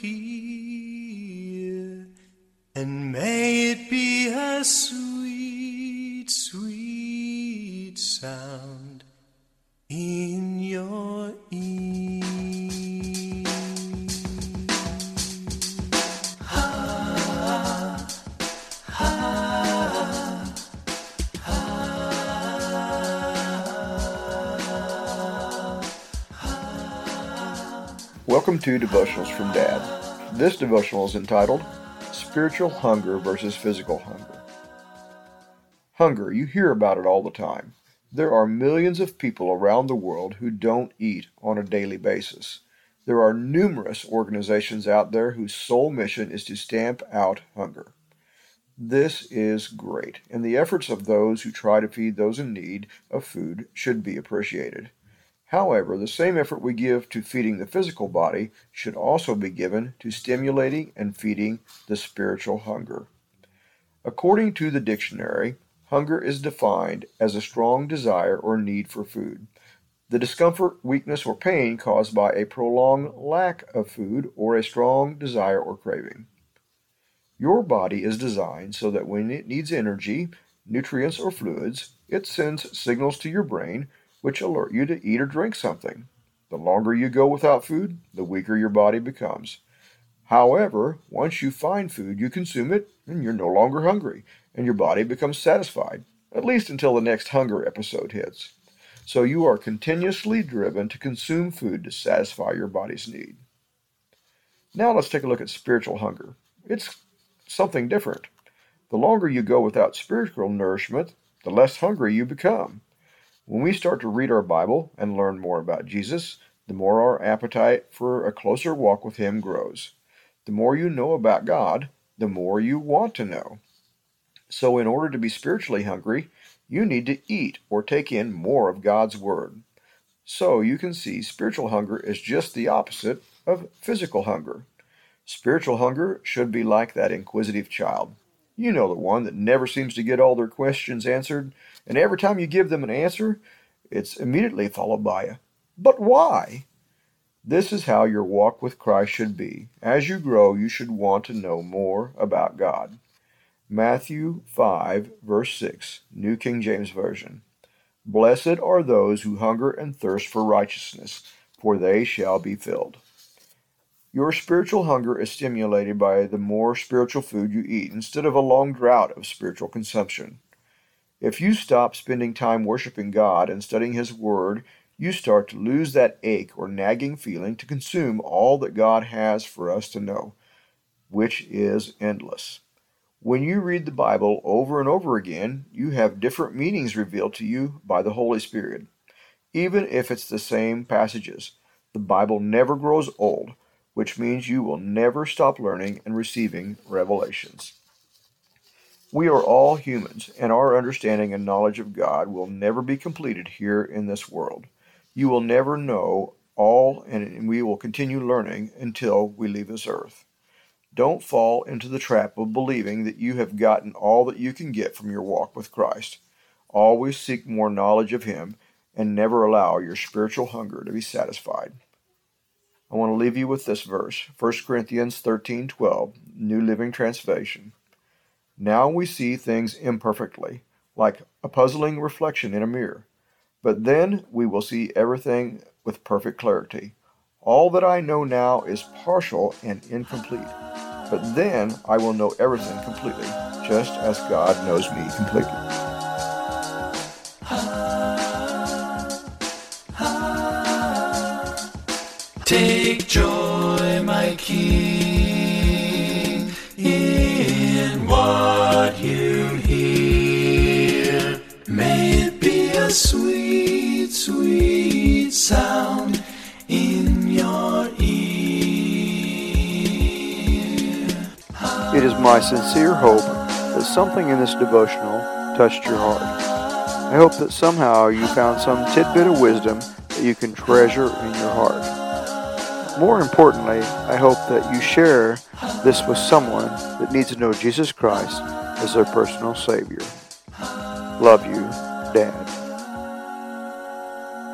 hear, Welcome to Devotionals from Dad. This devotional is entitled Spiritual Hunger versus Physical Hunger. Hunger, you hear about it all the time. There are millions of people around the world who don't eat on a daily basis. There are numerous organizations out there whose sole mission is to stamp out hunger. This is great, and the efforts of those who try to feed those in need of food should be appreciated. However, the same effort we give to feeding the physical body should also be given to stimulating and feeding the spiritual hunger. According to the dictionary, hunger is defined as a strong desire or need for food. The discomfort, weakness, or pain caused by a prolonged lack of food or a strong desire or craving. Your body is designed so that when it needs energy, nutrients, or fluids, it sends signals to your brain which alert you to eat or drink something. The longer you go without food, the weaker your body becomes. However, once you find food, you consume it, and you're no longer hungry, and your body becomes satisfied, at least until the next hunger episode hits. So you are continuously driven to consume food to satisfy your body's need. Now let's take a look at spiritual hunger. It's something different. The longer you go without spiritual nourishment, the less hungry you become. When we start to read our Bible and learn more about Jesus, the more our appetite for a closer walk with Him grows. The more you know about God, the more you want to know. So, in order to be spiritually hungry, you need to eat or take in more of God's Word. So, you can see spiritual hunger is just the opposite of physical hunger. Spiritual hunger should be like that inquisitive child. You know the one that never seems to get all their questions answered, and every time you give them an answer, it's immediately followed by a, but why? This is how your walk with Christ should be. As you grow, you should want to know more about God. Matthew 5, verse 6, New King James Version. Blessed are those who hunger and thirst for righteousness, for they shall be filled. Your spiritual hunger is stimulated by the more spiritual food you eat instead of a long drought of spiritual consumption. If you stop spending time worshiping God and studying His Word, you start to lose that ache or nagging feeling to consume all that God has for us to know, which is endless. When you read the Bible over and over again, you have different meanings revealed to you by the Holy Spirit. Even if it's the same passages, the Bible never grows old which means you will never stop learning and receiving revelations. We are all humans, and our understanding and knowledge of God will never be completed here in this world. You will never know all, and we will continue learning until we leave this earth. Don't fall into the trap of believing that you have gotten all that you can get from your walk with Christ. Always seek more knowledge of Him and never allow your spiritual hunger to be satisfied. I want to leave you with this verse, 1 Corinthians 13:12, New Living Translation. Now we see things imperfectly, like a puzzling reflection in a mirror. But then we will see everything with perfect clarity. All that I know now is partial and incomplete. But then I will know everything completely, just as God knows me completely. King, in what you hear. May it be a sweet, sweet sound in your ear. It is my sincere hope that something in this devotional touched your heart. I hope that somehow you found some tidbit of wisdom that you can treasure in your heart. More importantly, I hope that you share this with someone that needs to know Jesus Christ as their personal Savior. Love you, Dad.